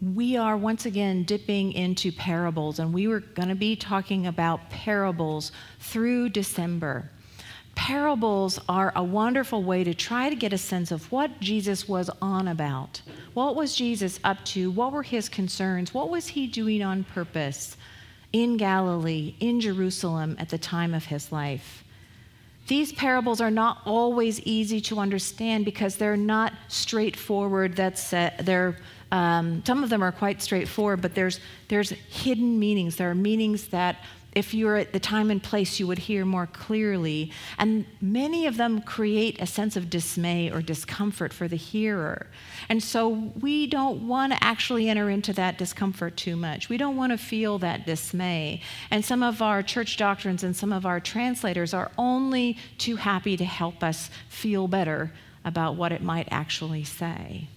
we are once again dipping into parables, and we were going to be talking about parables through December. Parables are a wonderful way to try to get a sense of what Jesus was on about. What was Jesus up to? What were his concerns? What was he doing on purpose in Galilee, in Jerusalem at the time of his life? These parables are not always easy to understand because they're not straightforward. That's uh, they're um, some of them are quite straightforward, but there's, there's hidden meanings. There are meanings that, if you're at the time and place, you would hear more clearly. And many of them create a sense of dismay or discomfort for the hearer. And so we don't want to actually enter into that discomfort too much. We don't want to feel that dismay. And some of our church doctrines and some of our translators are only too happy to help us feel better about what it might actually say.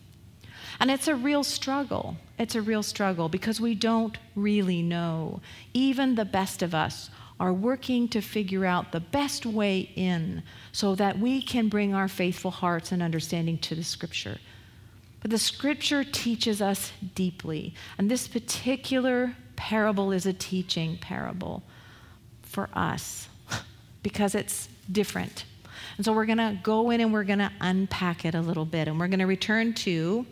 And it's a real struggle. It's a real struggle because we don't really know. Even the best of us are working to figure out the best way in so that we can bring our faithful hearts and understanding to the scripture. But the scripture teaches us deeply. And this particular parable is a teaching parable for us because it's different. And so we're going to go in and we're going to unpack it a little bit. And we're going to return to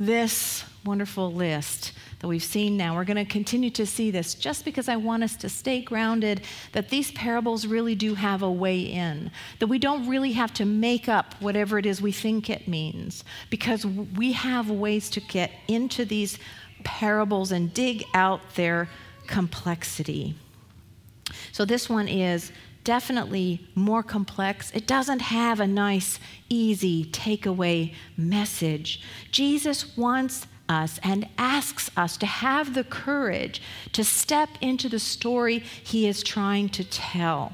this wonderful list that we've seen now. We're going to continue to see this just because I want us to stay grounded that these parables really do have a way in, that we don't really have to make up whatever it is we think it means, because we have ways to get into these parables and dig out their complexity. So this one is definitely more complex. It doesn't have a nice, easy takeaway message. Jesus wants us and asks us to have the courage to step into the story he is trying to tell.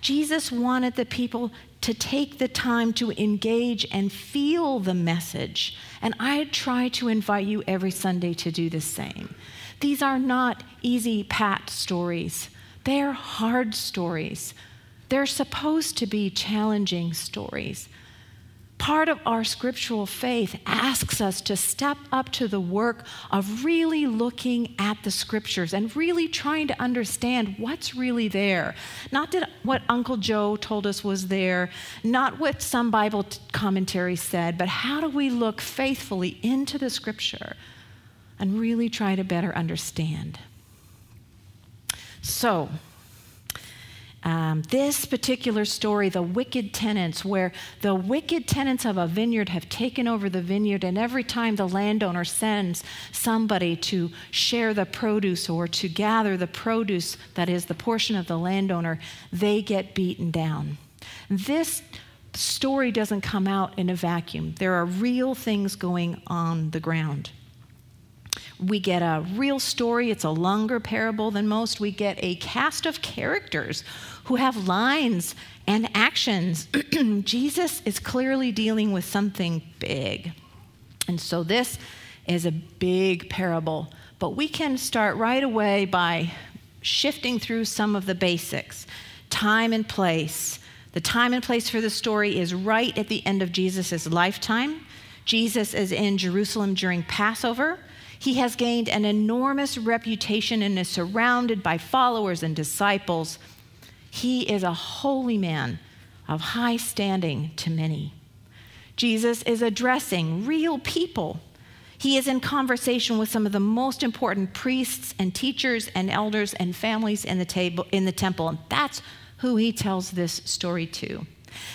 Jesus wanted the people to take the time to engage and feel the message. And I try to invite you every Sunday to do the same. These are not easy pat stories. They're hard stories. They're supposed to be challenging stories. Part of our scriptural faith asks us to step up to the work of really looking at the scriptures and really trying to understand what's really there. Not what Uncle Joe told us was there, not what some Bible commentary said, but how do we look faithfully into the scripture and really try to better understand? So, um, this particular story, the wicked tenants, where the wicked tenants of a vineyard have taken over the vineyard, and every time the landowner sends somebody to share the produce or to gather the produce that is the portion of the landowner, they get beaten down. This story doesn't come out in a vacuum, there are real things going on the ground we get a real story. It's a longer parable than most. We get a cast of characters who have lines and actions. Jesus is clearly dealing with something big. And so this is a big parable. But we can start right away by shifting through some of the basics time and place. The time and place for the story is right at the end of Jesus' lifetime. Jesus is in Jerusalem during Passover. He has gained an enormous reputation and is surrounded by followers and disciples. He is a holy man of high standing to many. Jesus is addressing real people. He is in conversation with some of the most important priests and teachers and elders and families in the, table, in the temple, and that's who he tells this story to.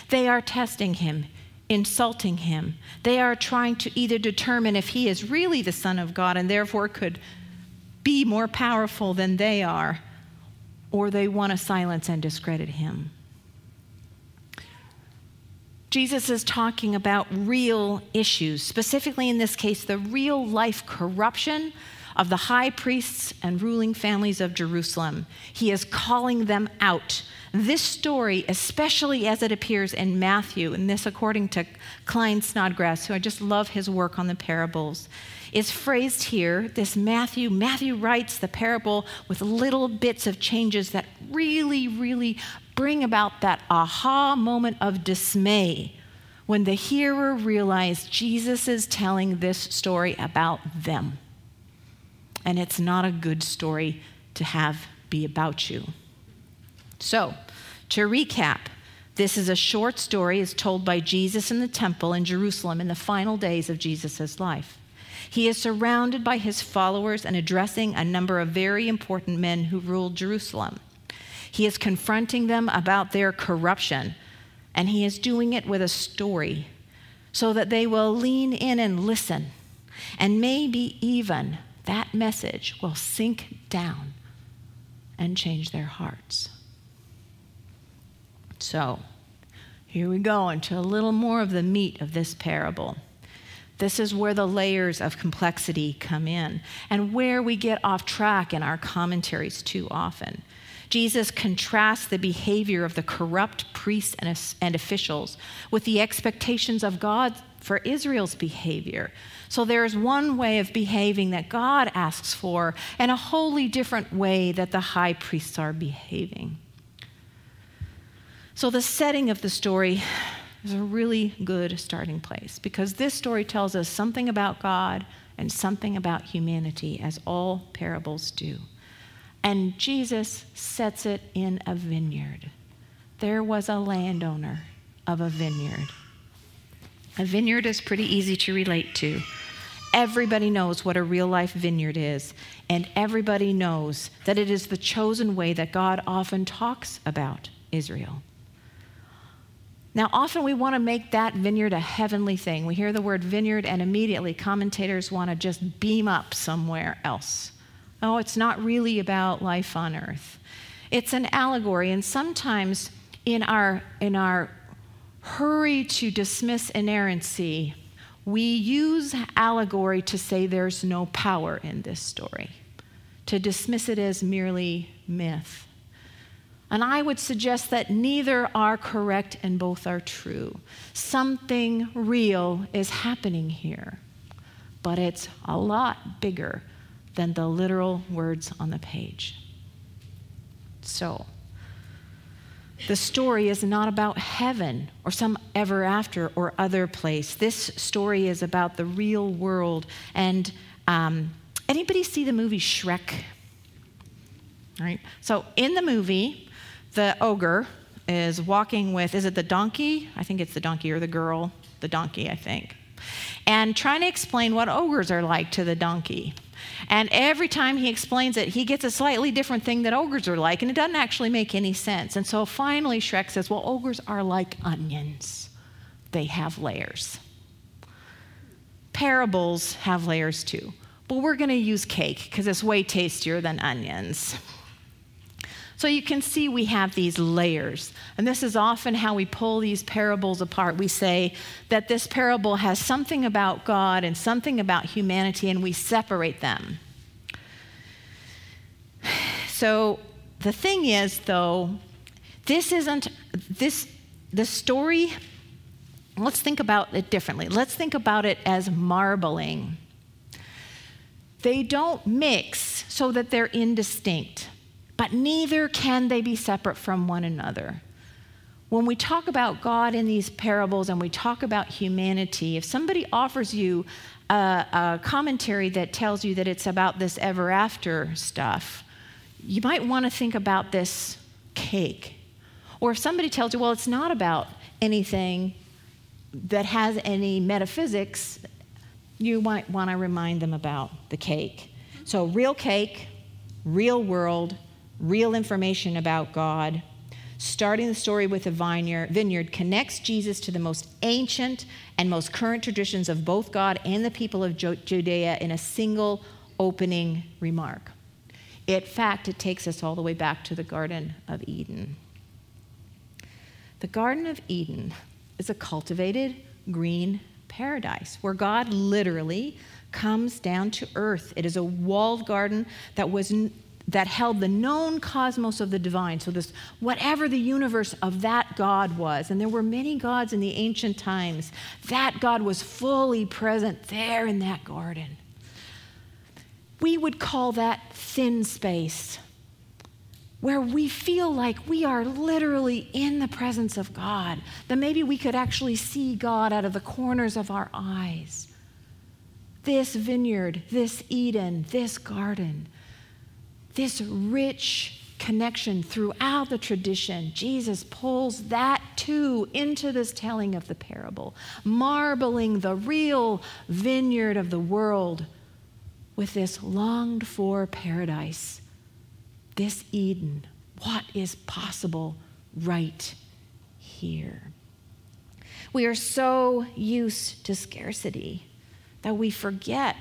They are testing him insulting him. They are trying to either determine if he is really the Son of God and therefore could be more powerful than they are, or they want to silence and discredit him. Jesus is talking about real issues, specifically in this case, the real life corruption of the high priests and ruling families of Jerusalem. He is calling them out. This story, especially as it appears in Matthew, and this according to Klyne Snodgrass, who I just love his work on the parables, is phrased here. This Matthew, Matthew writes the parable with little bits of changes that really, really bring about that aha moment of dismay when the hearer realized Jesus is telling this story about them. And it's not a good story to have be about you. So, to recap, this is a short story as told by Jesus in the temple in Jerusalem in the final days of Jesus' life. He is surrounded by his followers and addressing a number of very important men who ruled Jerusalem. He is confronting them about their corruption, and he is doing it with a story so that they will lean in and listen. And maybe even that message will sink down and change their hearts. So, here we go into a little more of the meat of this parable. This is where the layers of complexity come in and where we get off track in our commentaries too often. Jesus contrasts the behavior of the corrupt priests and, officials with the expectations of God for Israel's behavior. So there's one way of behaving that God asks for, and a wholly different way that the high priests are behaving. So the setting of the story is a really good starting place because this story tells us something about God and something about humanity, as all parables do. And Jesus sets it in a vineyard. There was a landowner of a vineyard. A vineyard is pretty easy to relate to. Everybody knows what a real life vineyard is, and everybody knows that it is the chosen way that God often talks about Israel. Now, often we want to make that vineyard a heavenly thing. We hear the word vineyard, and immediately commentators want to just beam up somewhere else. Oh, it's not really about life on earth. It's an allegory, and sometimes in our, in our hurry to dismiss inerrancy, we use allegory to say there's no power in this story, to dismiss it as merely myth. And I would suggest that neither are correct and both are true. Something real is happening here, but it's a lot bigger than the literal words on the page. So, the story is not about heaven or some ever after or other place. This story is about the real world. And um, anybody see the movie Shrek? All right. So in the movie, the ogre is walking with, is it the donkey? I think it's the donkey or the girl, the donkey, I think. And trying to explain what ogres are like to the donkey. And every time he explains it, he gets a slightly different thing that ogres are like, and it doesn't actually make any sense. And so finally, Shrek says, Well, ogres are like onions, they have layers. Parables have layers too. But we're going to use cake because it's way tastier than onions. So you can see we have these layers. And this is often how we pull these parables apart. We say that this parable has something about God and something about humanity, and we separate them. So the thing is, though, this isn't this the story. Let's think about it differently. Let's think about it as marbling. They don't mix so that they're indistinct but neither can they be separate from one another. When we talk about God in these parables and we talk about humanity, if somebody offers you a, a commentary that tells you that it's about this ever after stuff, you might want to think about this cake. Or if somebody tells you, well, it's not about anything that has any metaphysics, you might want to remind them about the cake. So, real cake, real world, real information about God. Starting the story with the vineyard connects Jesus to the most ancient and most current traditions of both God and the people of Judea in a single opening remark. In fact, it takes us all the way back to the Garden of Eden. The Garden of Eden is a cultivated green paradise where God literally comes down to earth. It is a walled garden that was that held the known cosmos of the divine. So this whatever the universe of that God was, and there were many gods in the ancient times, that God was fully present there in that garden. We would call that thin space where we feel like we are literally in the presence of God, that maybe we could actually see God out of the corners of our eyes. This vineyard, this Eden, this garden, this rich connection throughout the tradition, Jesus pulls that too into this telling of the parable, marbling the real vineyard of the world with this longed for paradise this Eden, what is possible right here. We are so used to scarcity that we forget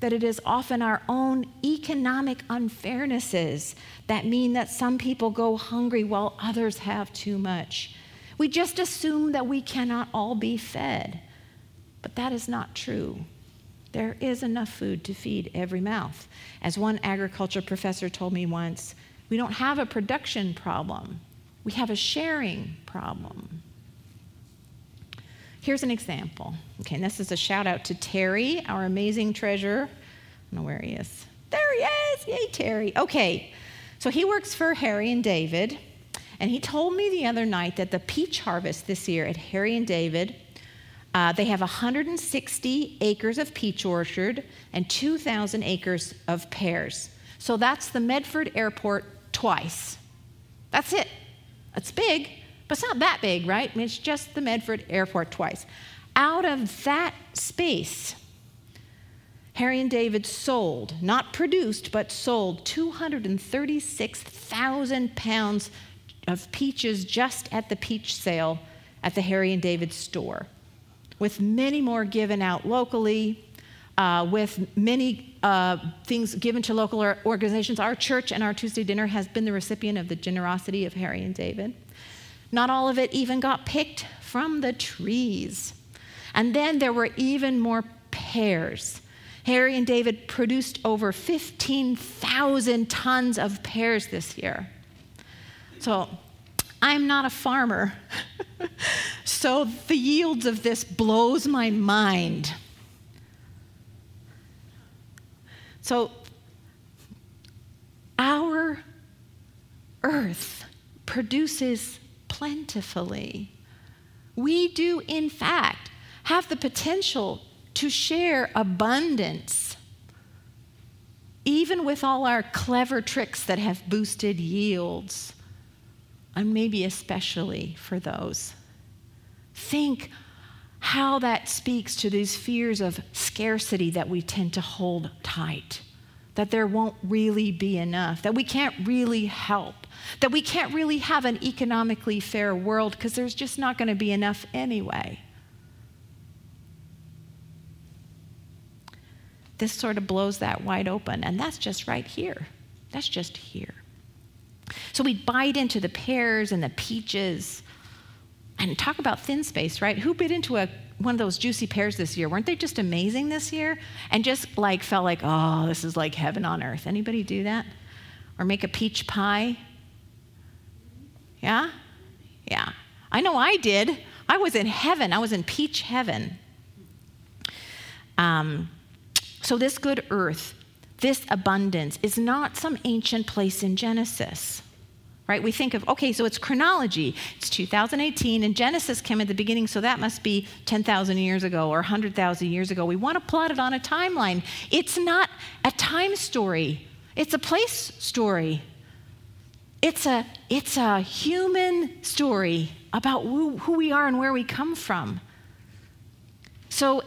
that it is often our own economic unfairnesses that mean that some people go hungry while others have too much. We just assume that we cannot all be fed, but that is not true. There is enough food to feed every mouth. As one agriculture professor told me once, we don't have a production problem, we have a sharing problem. Here's an example. Okay, and this is a shout out to Terry, our amazing treasurer. I don't know where he is. There he is. Yay, Terry. Okay, so he works for Harry and David, and he told me the other night that the peach harvest this year at Harry and David uh, they have 160 acres of peach orchard and 2,000 acres of pears. So that's the Medford Airport twice. That's it. That's big, but it's not that big, right? I mean, it's just the Medford Airport twice. Out of that space, Harry and David sold, not produced, but sold 236,000 pounds of peaches just at the peach sale at the Harry and David store with many more given out locally, uh, with many uh, things given to local organizations. Our church and our Tuesday dinner has been the recipient of the generosity of Harry and David. Not all of it even got picked from the trees. And then there were even more pears. Harry and David produced over 15,000 tons of pears this year. So I'm not a farmer. so the yields of this blows my mind. So our earth produces plentifully. We do, in fact, have the potential to share abundance, even with all our clever tricks that have boosted yields and maybe especially for those. Think how that speaks to these fears of scarcity that we tend to hold tight. That there won't really be enough, that we can't really help, that we can't really have an economically fair world because there's just not going to be enough anyway. This sort of blows that wide open, and that's just right here. That's just here. So we bite into the pears and the peaches and talk about thin space, right? Who bit into a one of those juicy pears this year? Weren't they just amazing this year? And just like felt like, oh, this is like heaven on earth. Anybody do that? Or make a peach pie? Yeah? Yeah. I know I did. I was in heaven. I was in peach heaven. Um, so this good earth this abundance is not some ancient place in Genesis. Right? We think of, okay, so it's chronology. It's 2018, and Genesis came at the beginning, so that must be 10,000 years ago or 100,000 years ago. We want to plot it on a timeline. It's not a time story, it's a place story. It's a, it's a human story about who, who we are and where we come from. So,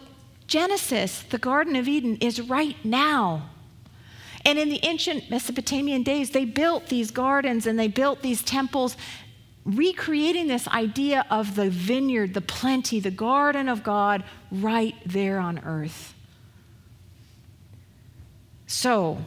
Genesis, the Garden of Eden, is right now. And in the ancient Mesopotamian days, they built these gardens and they built these temples, recreating this idea of the vineyard, the plenty, the garden of God right there on earth. So,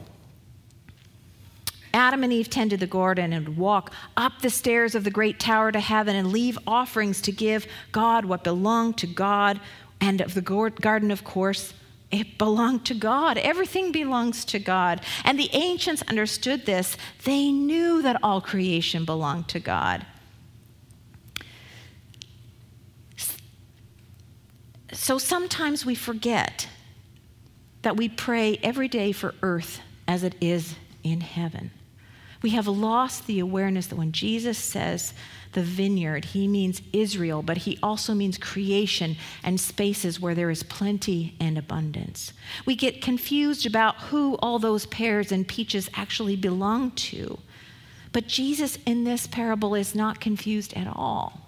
Adam and Eve tended the garden and walk up the stairs of the great tower to heaven and leave offerings to give God what belonged to God. And of the garden, of course, it belonged to God. Everything belongs to God. And the ancients understood this. They knew that all creation belonged to God. So sometimes we forget that we pray every day for earth as it is in heaven. We have lost the awareness that when Jesus says the vineyard, he means Israel, but he also means creation and spaces where there is plenty and abundance. We get confused about who all those pears and peaches actually belong to. But Jesus in this parable is not confused at all.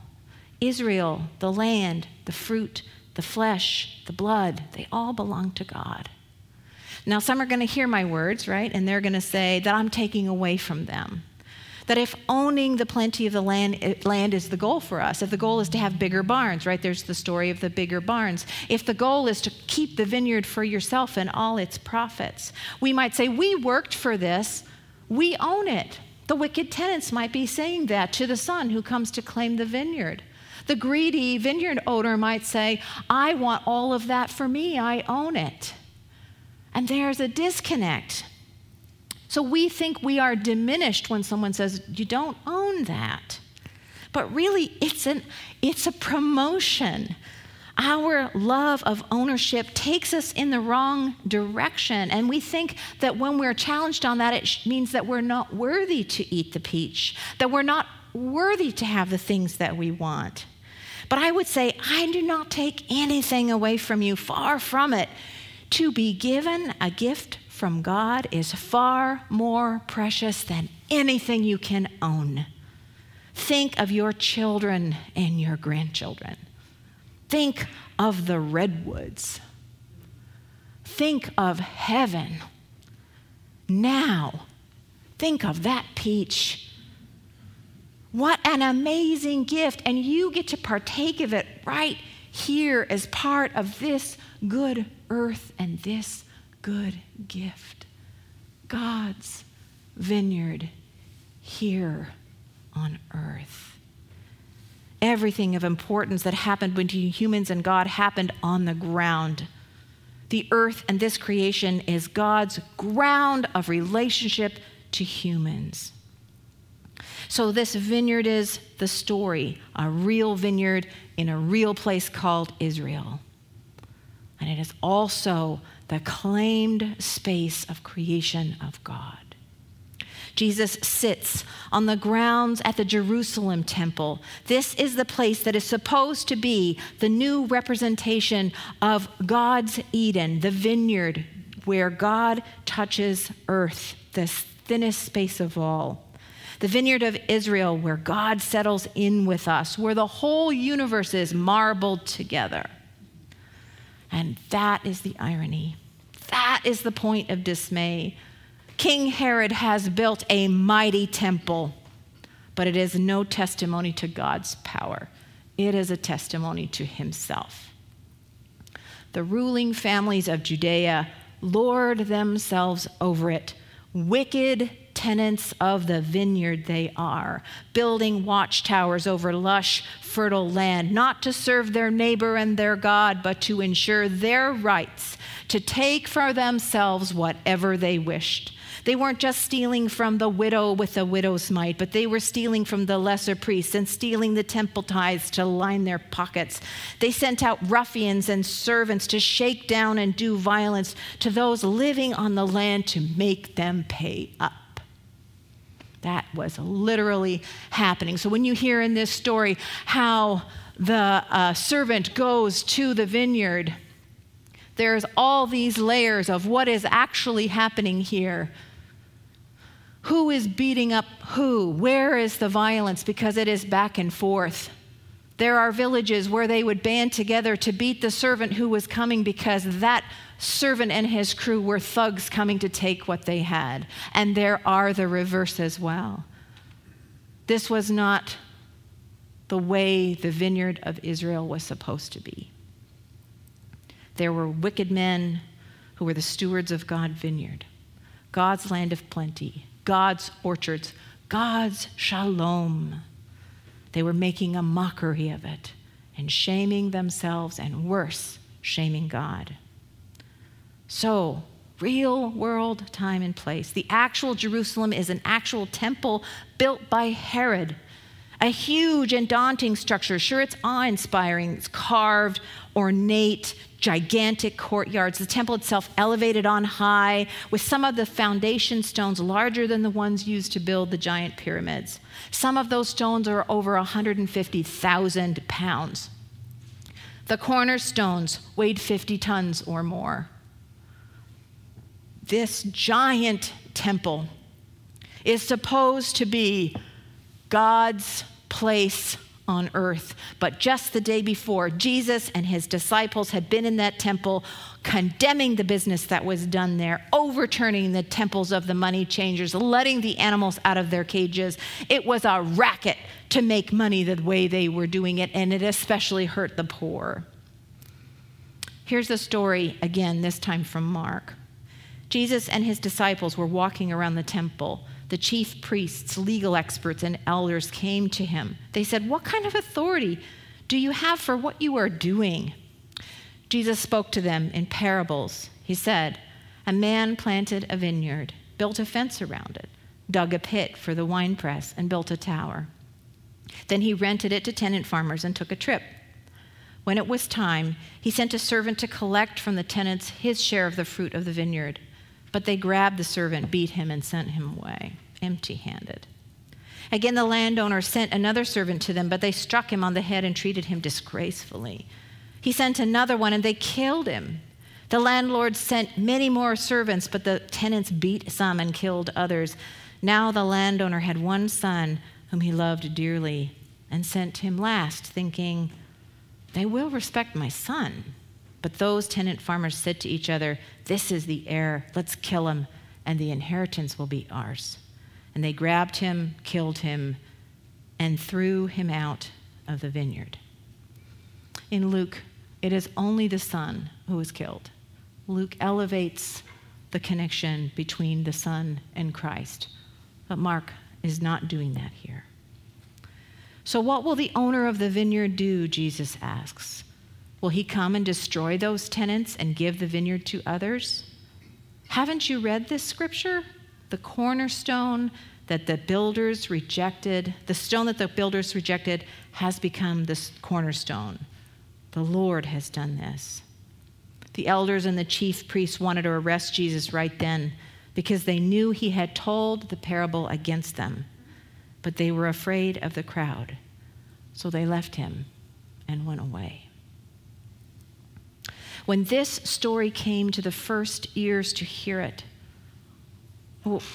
Israel, the land, the fruit, the flesh, the blood, they all belong to God. Now, some are going to hear my words, right? And they're going to say that I'm taking away from them. That if owning the plenty of the land, eh, land is the goal for us, if the goal is to have bigger barns, right? There's the story of the bigger barns. If the goal is to keep the vineyard for yourself and all its profits, we might say, We worked for this, we own it. The wicked tenants might be saying that to the son who comes to claim the vineyard. The greedy vineyard owner might say, I want all of that for me, I own it. And there's a disconnect. So we think we are diminished when someone says, You don't own that. But really, it's, an, it's a promotion. Our love of ownership takes us in the wrong direction. And we think that when we're challenged on that, it means that we're not worthy to eat the peach, that we're not worthy to have the things that we want. But I would say, I do not take anything away from you, far from it. To be given a gift from God is far more precious than anything you can own. Think of your children and your grandchildren. Think of the redwoods. Think of heaven. Now, think of that peach. What an amazing gift. And you get to partake of it right here as part of this good earth and this good gift. God's vineyard here on earth. Everything of importance that happened between humans and God happened on the ground. The earth and this creation is God's ground of relationship to humans. So, this vineyard is the story, a real vineyard in a real place called Israel. And it is also the claimed space of creation of God. Jesus sits on the grounds at the Jerusalem temple. This is the place that is supposed to be the new representation of God's Eden, the vineyard where God touches earth, the thinnest space of all. The vineyard of Israel, where God settles in with us, where the whole universe is marbled together. And that is the irony. That is the point of dismay. King Herod has built a mighty temple, but it is no testimony to God's power. It is a testimony to himself. The ruling families of Judea lord themselves over it. Wicked tenants of the vineyard they are, building watchtowers over lush, fertile land, not to serve their neighbor and their God, but to ensure their rights to take for themselves whatever they wished. They weren't just stealing from the widow with the widow's mite, but they were stealing from the lesser priests and stealing the temple tithes to line their pockets. They sent out ruffians and servants to shake down and do violence to those living on the land to make them pay up. That was literally happening. So when you hear in this story how the uh, servant goes to the vineyard, there's all these layers of what is actually happening here. Who is beating up who? Where is the violence? Because it is back and forth. There are villages where they would band together to beat the servant who was coming because that servant and his crew were thugs coming to take what they had. And there are the reverse as well. This was not the way the vineyard of Israel was supposed to be. There were wicked men who were the stewards of God's vineyard, God's land of plenty, God's orchards, God's shalom. They were making a mockery of it and shaming themselves, and worse, shaming God. So, real world time and place. The actual Jerusalem is an actual temple built by Herod a huge and daunting structure. Sure, it's awe inspiring. It's carved, ornate, gigantic courtyards. The temple itself elevated on high, with some of the foundation stones larger than the ones used to build the giant pyramids. Some of those stones are over 150,000 pounds. The cornerstones weighed 50 tons or more. This giant temple is supposed to be God's place on earth. But just the day before, Jesus and his disciples had been in that temple condemning the business that was done there, overturning the temples of the money changers, letting the animals out of their cages. It was a racket to make money the way they were doing it, and it especially hurt the poor. Here's the story again, this time from Mark. Jesus and his disciples were walking around the temple the chief priests, legal experts, and elders came to him. They said, What kind of authority do you have for what you are doing? Jesus spoke to them in parables. He said, A man planted a vineyard, built a fence around it, dug a pit for the winepress, and built a tower. Then he rented it to tenant farmers and took a trip. When it was time, he sent a servant to collect from the tenants his share of the fruit of the vineyard. But they grabbed the servant, beat him, and sent him away, empty handed. Again, the landowner sent another servant to them, but they struck him on the head and treated him disgracefully. He sent another one, and they killed him. The landlord sent many more servants, but the tenants beat some and killed others. Now the landowner had one son whom he loved dearly and sent him last, thinking, They will respect my son. But those tenant farmers said to each other, This is the heir, let's kill him, and the inheritance will be ours. And they grabbed him, killed him, and threw him out of the vineyard. In Luke, it is only the son who is killed. Luke elevates the connection between the son and Christ, but Mark is not doing that here. So, what will the owner of the vineyard do? Jesus asks. Will he come and destroy those tenants and give the vineyard to others? Haven't you read this scripture? The cornerstone that the builders rejected, the stone that the builders rejected, has become the cornerstone. The Lord has done this. The elders and the chief priests wanted to arrest Jesus right then because they knew he had told the parable against them, but they were afraid of the crowd. So they left him and went away. When this story came to the first ears to hear it,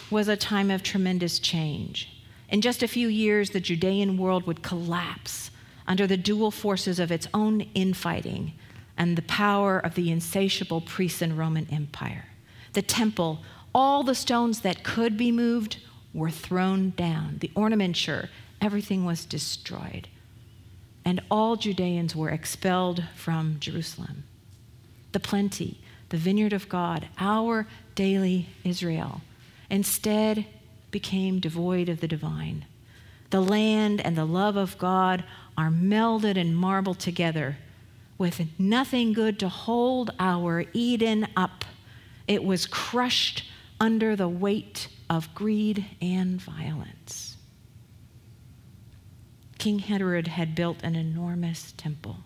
was a time of tremendous change. In just a few years, the Judean world would collapse under the dual forces of its own infighting and the power of the insatiable priests and Roman Empire. The temple, all the stones that could be moved, were thrown down. The ornamenture, everything was destroyed. And all Judeans were expelled from Jerusalem the plenty, the vineyard of God, our daily Israel, instead became devoid of the divine. The land and the love of God are melded and marbled together with nothing good to hold our Eden up. It was crushed under the weight of greed and violence. King Herod had built an enormous temple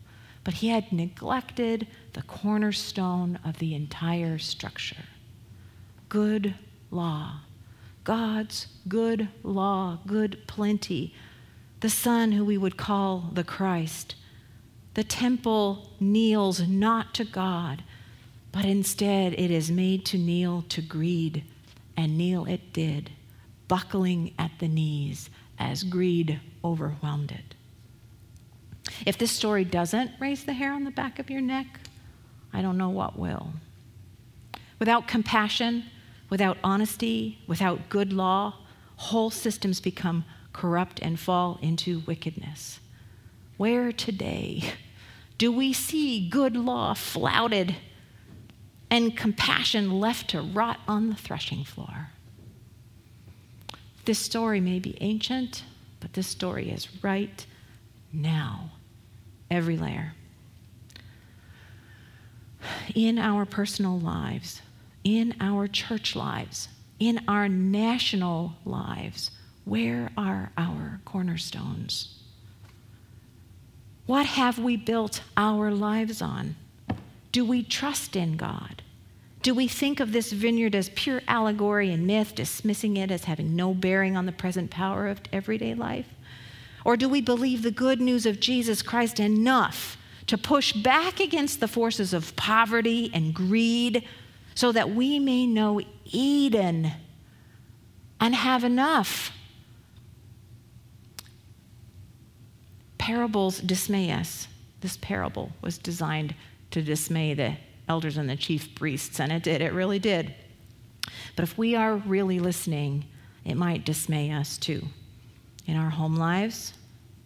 but he had neglected the cornerstone of the entire structure good law. God's good law, good plenty. The Son, who we would call the Christ. The temple kneels not to God, but instead it is made to kneel to greed, and kneel it did, buckling at the knees as greed overwhelmed it. If this story doesn't raise the hair on the back of your neck, I don't know what will. Without compassion, without honesty, without good law, whole systems become corrupt and fall into wickedness. Where today do we see good law flouted and compassion left to rot on the threshing floor? This story may be ancient, but this story is right now, every layer. In our personal lives, in our church lives, in our national lives, where are our cornerstones? What have we built our lives on? Do we trust in God? Do we think of this vineyard as pure allegory and myth, dismissing it as having no bearing on the present power of everyday life? Or do we believe the good news of Jesus Christ enough to push back against the forces of poverty and greed so that we may know Eden and have enough? Parables dismay us. This parable was designed to dismay the elders and the chief priests, and it did, it really did. But if we are really listening, it might dismay us too. In our home lives,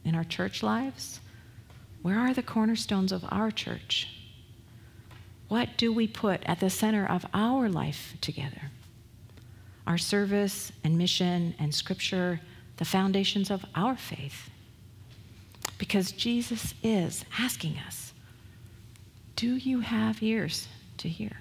in our church lives, where are the cornerstones of our church? What do we put at the center of our life together? Our service and mission and scripture, the foundations of our faith. Because Jesus is asking us do you have ears to hear?